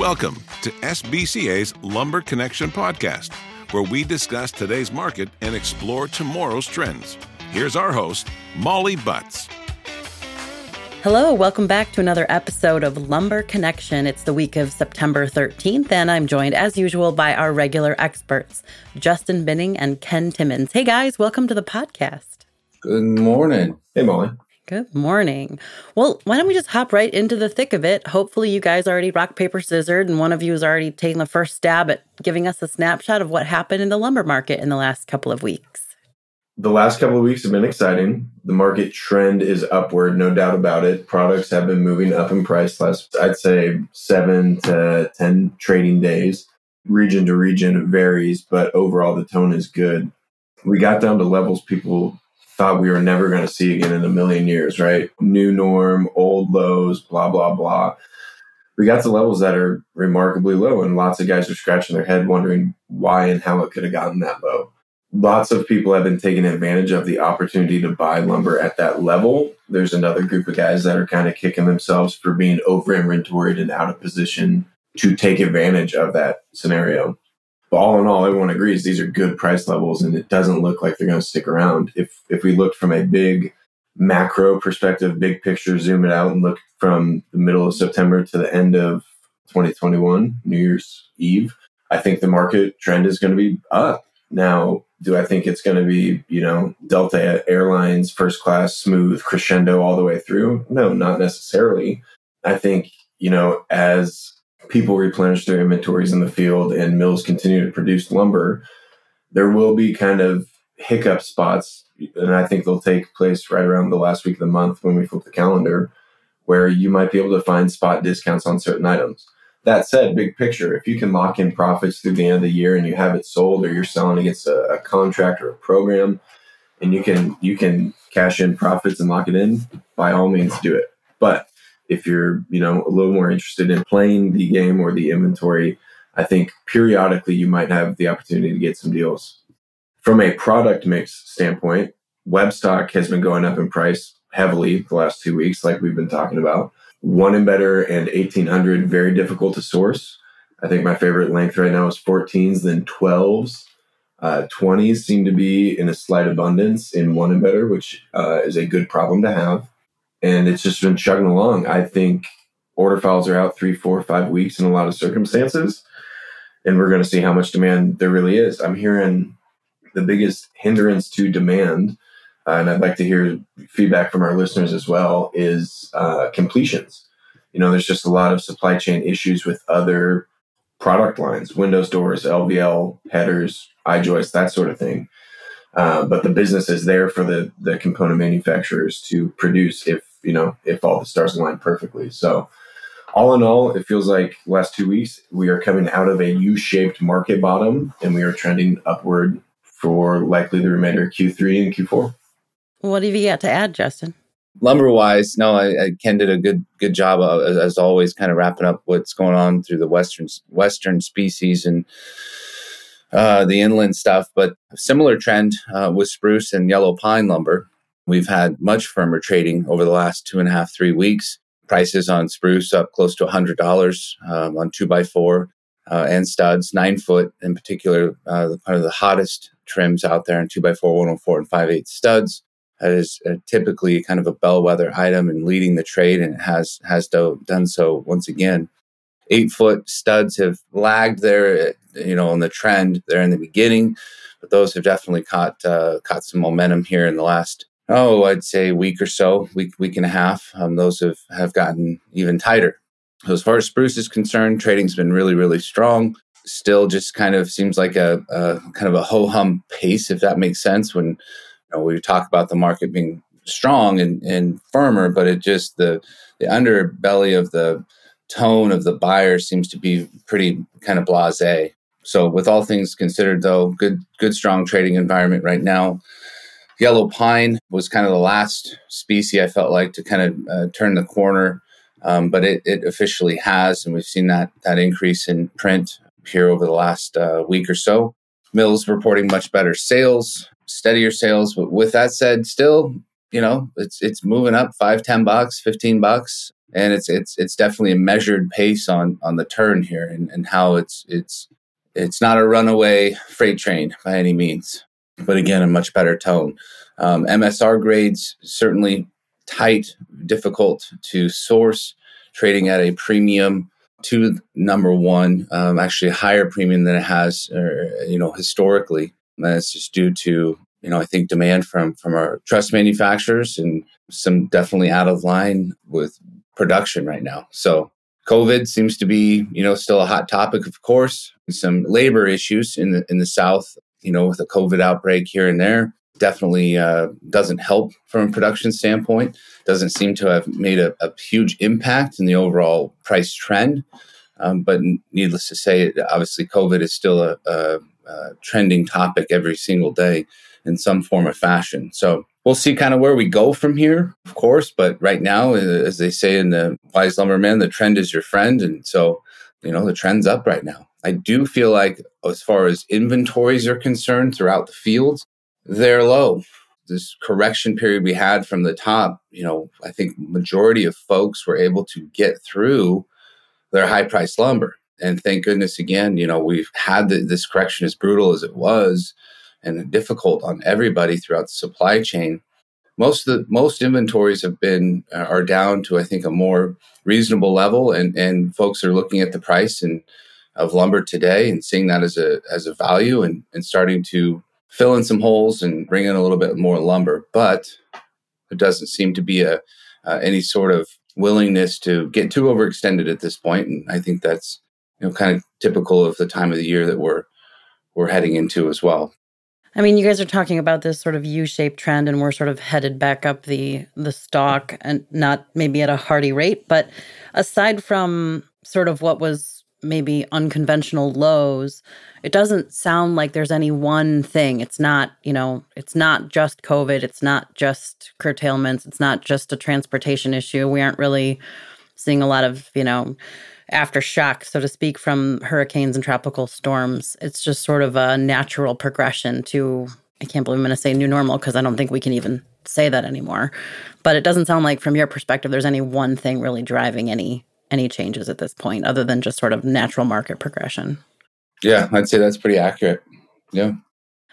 Welcome to SBCA's Lumber Connection podcast, where we discuss today's market and explore tomorrow's trends. Here's our host, Molly Butts. Hello, welcome back to another episode of Lumber Connection. It's the week of September 13th, and I'm joined as usual by our regular experts, Justin Binning and Ken Timmons. Hey guys, welcome to the podcast. Good morning. Hey, Molly. Good morning. Well, why don't we just hop right into the thick of it? Hopefully, you guys already rock, paper, scissors, and one of you has already taken the first stab at giving us a snapshot of what happened in the lumber market in the last couple of weeks. The last couple of weeks have been exciting. The market trend is upward, no doubt about it. Products have been moving up in price last, I'd say, seven to 10 trading days. Region to region, varies, but overall, the tone is good. We got down to levels people thought we were never going to see again in a million years, right? New norm, old lows, blah, blah, blah. We got to levels that are remarkably low, and lots of guys are scratching their head wondering why and how it could have gotten that low. Lots of people have been taking advantage of the opportunity to buy lumber at that level. There's another group of guys that are kind of kicking themselves for being over inventoried and out of position to take advantage of that scenario. All in all, everyone agrees these are good price levels, and it doesn't look like they're going to stick around. If if we looked from a big macro perspective, big picture, zoom it out, and look from the middle of September to the end of 2021, New Year's Eve, I think the market trend is going to be up. Now, do I think it's going to be, you know, Delta Airlines first class smooth crescendo all the way through? No, not necessarily. I think, you know, as people replenish their inventories in the field and mills continue to produce lumber, there will be kind of hiccup spots. And I think they'll take place right around the last week of the month when we flip the calendar, where you might be able to find spot discounts on certain items. That said, big picture, if you can lock in profits through the end of the year and you have it sold or you're selling against a, a contract or a program and you can you can cash in profits and lock it in, by all means do it. But if you're you know a little more interested in playing the game or the inventory i think periodically you might have the opportunity to get some deals. From a product mix standpoint web stock has been going up in price heavily the last two weeks like we've been talking about. One and better and 1800 very difficult to source. I think my favorite length right now is 14s then 12s uh, 20s seem to be in a slight abundance in one and better which uh, is a good problem to have and it's just been chugging along. I think order files are out three, four, five weeks in a lot of circumstances, and we're going to see how much demand there really is. I'm hearing the biggest hindrance to demand, uh, and I'd like to hear feedback from our listeners as well, is uh, completions. You know, there's just a lot of supply chain issues with other product lines, windows, doors, LVL, headers, joist, that sort of thing. Uh, but the business is there for the the component manufacturers to produce if you know, if all the stars align perfectly. So, all in all, it feels like last two weeks we are coming out of a U-shaped market bottom, and we are trending upward for likely the remainder of Q3 and Q4. What have you got to add, Justin? Lumber wise, no, I, I, Ken did a good good job of, as, as always, kind of wrapping up what's going on through the western western species and uh, the inland stuff. But similar trend uh, with spruce and yellow pine lumber. We've had much firmer trading over the last two and a half, three weeks. Prices on spruce up close to $100 um, on two by four uh, and studs, nine foot in particular, uh, of the hottest trims out there in two by four, 104 and 5 8 studs. That is uh, typically kind of a bellwether item and leading the trade, and has has do, done so once again. Eight foot studs have lagged there, you know, on the trend there in the beginning, but those have definitely caught uh, caught some momentum here in the last oh, I'd say week or so, week week and a half. Um, those have have gotten even tighter. So as far as spruce is concerned, trading's been really really strong. Still, just kind of seems like a, a kind of a ho hum pace, if that makes sense. When you know, we talk about the market being strong and, and firmer, but it just the the underbelly of the tone of the buyer seems to be pretty kind of blasé. So, with all things considered, though, good good strong trading environment right now. Yellow pine was kind of the last species I felt like to kind of uh, turn the corner, um, but it, it, officially has, and we've seen that that increase in print here over the last uh, week or so. Mills reporting much better sales, steadier sales, but with that said, still, you know, it's it's moving up five, ten bucks, fifteen bucks. and it's it's it's definitely a measured pace on on the turn here, and and how it's it's it's not a runaway freight train by any means, but again, a much better tone. Um, MSR grades certainly tight, difficult to source, trading at a premium to number one, um, actually a higher premium than it has, uh, you know, historically. And that's just due to, you know, I think demand from from our truss manufacturers and some definitely out of line with production right now. So COVID seems to be, you know, still a hot topic, of course. Some labor issues in the in the South, you know, with a COVID outbreak here and there, definitely uh, doesn't help from a production standpoint. Doesn't seem to have made a, a huge impact in the overall price trend. Um, but needless to say, obviously, COVID is still a, a, a trending topic every single day in some form or fashion. So we'll see kind of where we go from here, of course. But right now, uh, as they say in the Wise Lumberman, the trend is your friend. And so, you know, the trend's up right now. I do feel like, as far as inventories are concerned throughout the fields, they're low. This correction period we had from the top, you know, I think majority of folks were able to get through their high price lumber. And thank goodness again, you know, we've had the, this correction as brutal as it was and difficult on everybody throughout the supply chain. Most of the most inventories have been uh, are down to I think a more reasonable level, and and folks are looking at the price and of lumber today and seeing that as a as a value and and starting to fill in some holes and bring in a little bit more lumber. But there doesn't seem to be a uh, any sort of willingness to get too overextended at this point, and I think that's you know kind of typical of the time of the year that we're we're heading into as well. I mean, you guys are talking about this sort of U-shaped trend, and we're sort of headed back up the the stock, and not maybe at a hearty rate. But aside from sort of what was maybe unconventional lows, it doesn't sound like there's any one thing. It's not, you know, it's not just COVID. It's not just curtailments. It's not just a transportation issue. We aren't really seeing a lot of, you know, aftershock, so to speak, from hurricanes and tropical storms. It's just sort of a natural progression to, I can't believe I'm going to say new normal because I don't think we can even say that anymore. But it doesn't sound like, from your perspective, there's any one thing really driving any any changes at this point, other than just sort of natural market progression. Yeah, I'd say that's pretty accurate. Yeah.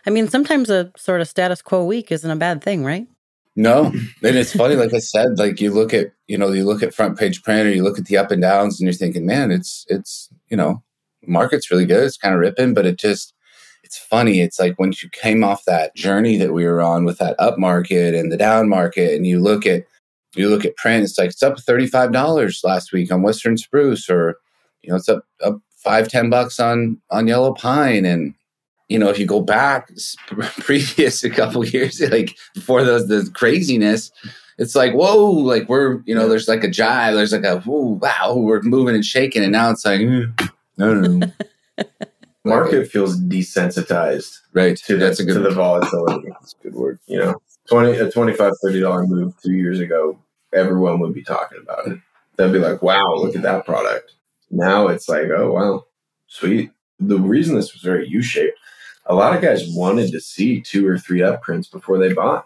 I mean, sometimes a sort of status quo week isn't a bad thing, right? No, and it's funny. Like I said, like you look at you know you look at front page print or you look at the up and downs, and you're thinking, man, it's it's you know market's really good. It's kind of ripping, but it just it's funny. It's like once you came off that journey that we were on with that up market and the down market, and you look at you look at print, it's like it's up thirty five dollars last week on Western Spruce, or you know it's up up five ten bucks on on Yellow Pine, and you know, if you go back previous a couple years, like before those the craziness, it's like whoa, like we're you know, there's like a jive, there's like a whoa, wow, we're moving and shaking, and now it's like mm, no, no, no. Market feels desensitized, right? To that's the, a good to the volatility. That's a good word. You know, twenty a 25 30 dollar move two years ago, everyone would be talking about it. They'd be like, "Wow, look at that product." Now it's like, "Oh wow, sweet." The reason this was very U shaped a lot of guys wanted to see two or three upprints before they bought.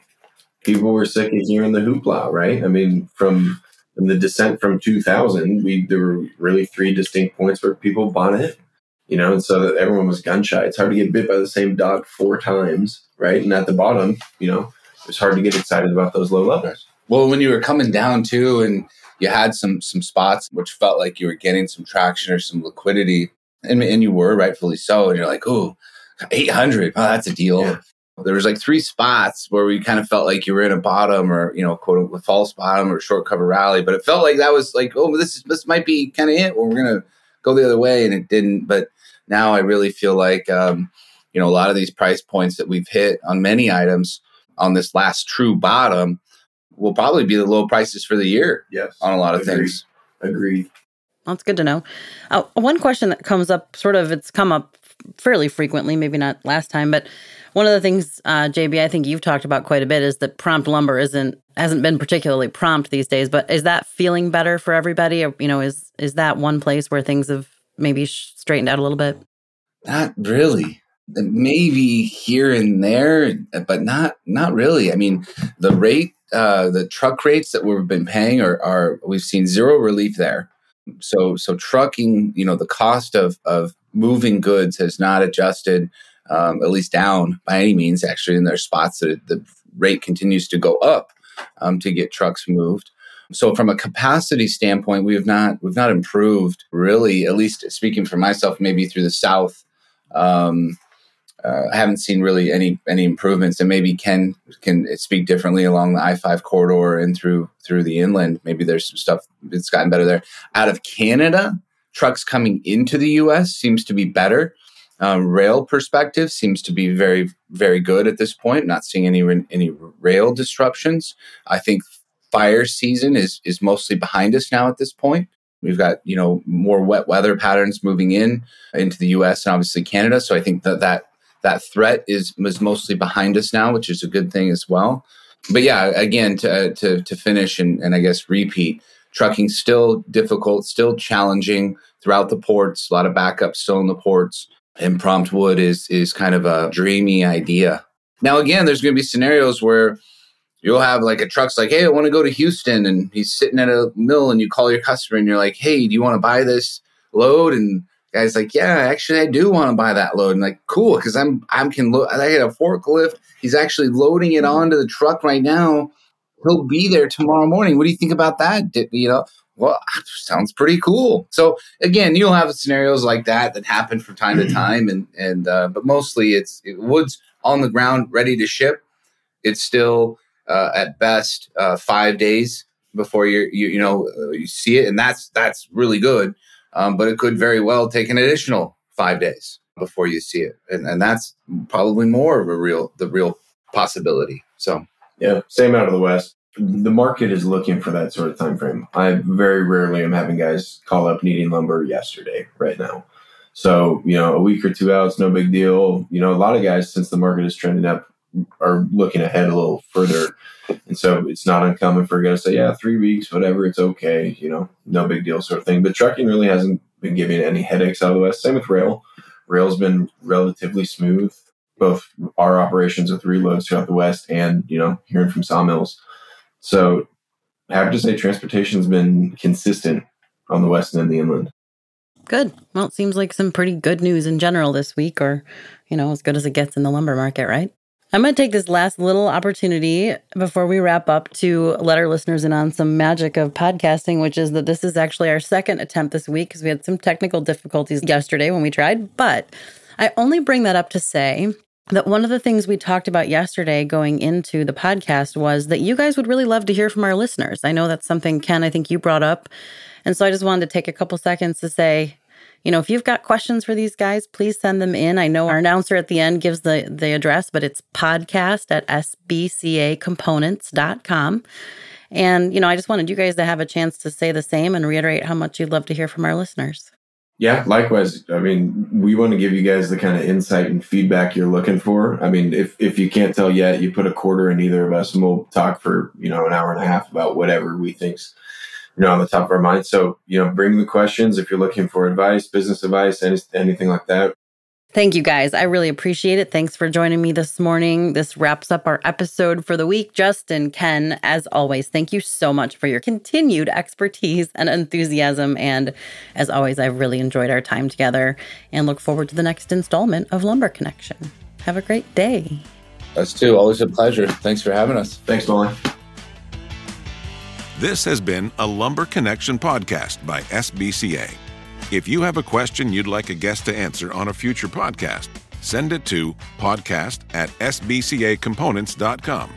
People were sick of hearing the hoopla, right? I mean, from, from the descent from 2000, we there were really three distinct points where people bought it, you know, and so everyone was gun shy. It's hard to get bit by the same dog four times, right? And at the bottom, you know, it's hard to get excited about those low levels. Well, when you were coming down too, and you had some some spots which felt like you were getting some traction or some liquidity, and, and you were rightfully so, and you're like, oh 800. Oh, that's a deal. Yeah. There was like three spots where we kind of felt like you were in a bottom or, you know, quote unquote false bottom or short cover rally, but it felt like that was like, oh, this is, this might be kind of it where we're going to go the other way. And it didn't. But now I really feel like, um, you know, a lot of these price points that we've hit on many items on this last true bottom will probably be the low prices for the year. Yes. On a lot of Agreed. things. Agreed. That's good to know. Uh, one question that comes up, sort of, it's come up fairly frequently, maybe not last time, but one of the things, uh, JB, I think you've talked about quite a bit is that prompt lumber isn't hasn't been particularly prompt these days. But is that feeling better for everybody? Or you know, is is that one place where things have maybe straightened out a little bit? Not really. Maybe here and there, but not not really. I mean, the rate uh, the truck rates that we've been paying are, are we've seen zero relief there. So so trucking, you know, the cost of of moving goods has not adjusted um, at least down by any means. Actually, in their spots that the rate continues to go up um, to get trucks moved. So from a capacity standpoint, we have not we've not improved really. At least speaking for myself, maybe through the South, um, uh, haven't seen really any any improvements. And maybe Ken can speak differently along the I five corridor and through through the inland. Maybe there's some stuff that's gotten better there. Out of Canada, trucks coming into the U.S. seems to be better. Um, rail perspective seems to be very very good at this point. Not seeing any any rail disruptions. I think fire season is is mostly behind us now at this point. We've got you know more wet weather patterns moving in into the U.S. and obviously Canada. So I think that that that threat is is mostly behind us now, which is a good thing as well. But yeah, again to to, to finish and, and I guess repeat, trucking still difficult, still challenging throughout the ports. A lot of backup still in the ports. And prompt wood is is kind of a dreamy idea. Now again, there's going to be scenarios where you'll have like a truck's like, hey, I want to go to Houston, and he's sitting at a mill, and you call your customer, and you're like, hey, do you want to buy this load? And guy's like, yeah, actually, I do want to buy that load. And like, cool, because I'm I'm can load. I get a forklift. He's actually loading it onto the truck right now. He'll be there tomorrow morning. What do you think about that? You know, well, sounds pretty cool. So again, you'll have scenarios like that that happen from time to time, and and uh, but mostly it's it, wood's on the ground, ready to ship. It's still uh, at best uh, five days before you you you know uh, you see it, and that's that's really good. Um, but it could very well take an additional five days before you see it, and and that's probably more of a real the real possibility. So yeah, same out of the west. The market is looking for that sort of time frame. I very rarely am having guys call up needing lumber yesterday right now. So, you know, a week or two out, it's no big deal. You know, a lot of guys, since the market is trending up, are looking ahead a little further. And so it's not uncommon for a guy to say, yeah, three weeks, whatever, it's okay, you know, no big deal sort of thing. But trucking really hasn't been giving any headaches out of the West. Same with rail. Rail's been relatively smooth, both our operations with reloads throughout the West and, you know, hearing from sawmills. So I have to say transportation's been consistent on the West and the inland. Good. Well, it seems like some pretty good news in general this week, or, you know, as good as it gets in the lumber market, right? I'm going to take this last little opportunity before we wrap up to let our listeners in on some magic of podcasting, which is that this is actually our second attempt this week because we had some technical difficulties yesterday when we tried. But I only bring that up to say that one of the things we talked about yesterday going into the podcast was that you guys would really love to hear from our listeners. I know that's something, Ken, I think you brought up. And so I just wanted to take a couple seconds to say, you know, if you've got questions for these guys, please send them in. I know our announcer at the end gives the, the address, but it's podcast at sbcacomponents.com. And, you know, I just wanted you guys to have a chance to say the same and reiterate how much you'd love to hear from our listeners. Yeah, likewise. I mean, we want to give you guys the kind of insight and feedback you're looking for. I mean, if if you can't tell yet, you put a quarter in either of us and we'll talk for, you know, an hour and a half about whatever we think's you know on the top of our mind. So you know, bring the questions if you're looking for advice, business advice, any, anything like that. Thank you guys. I really appreciate it. Thanks for joining me this morning. This wraps up our episode for the week. Justin, Ken, as always, thank you so much for your continued expertise and enthusiasm. And as always, I've really enjoyed our time together and look forward to the next installment of Lumber Connection. Have a great day. Us too. Always a pleasure. Thanks for having us. Thanks, Molly. This has been a Lumber Connection podcast by SBCA. If you have a question you'd like a guest to answer on a future podcast, send it to podcast at sbcacomponents.com.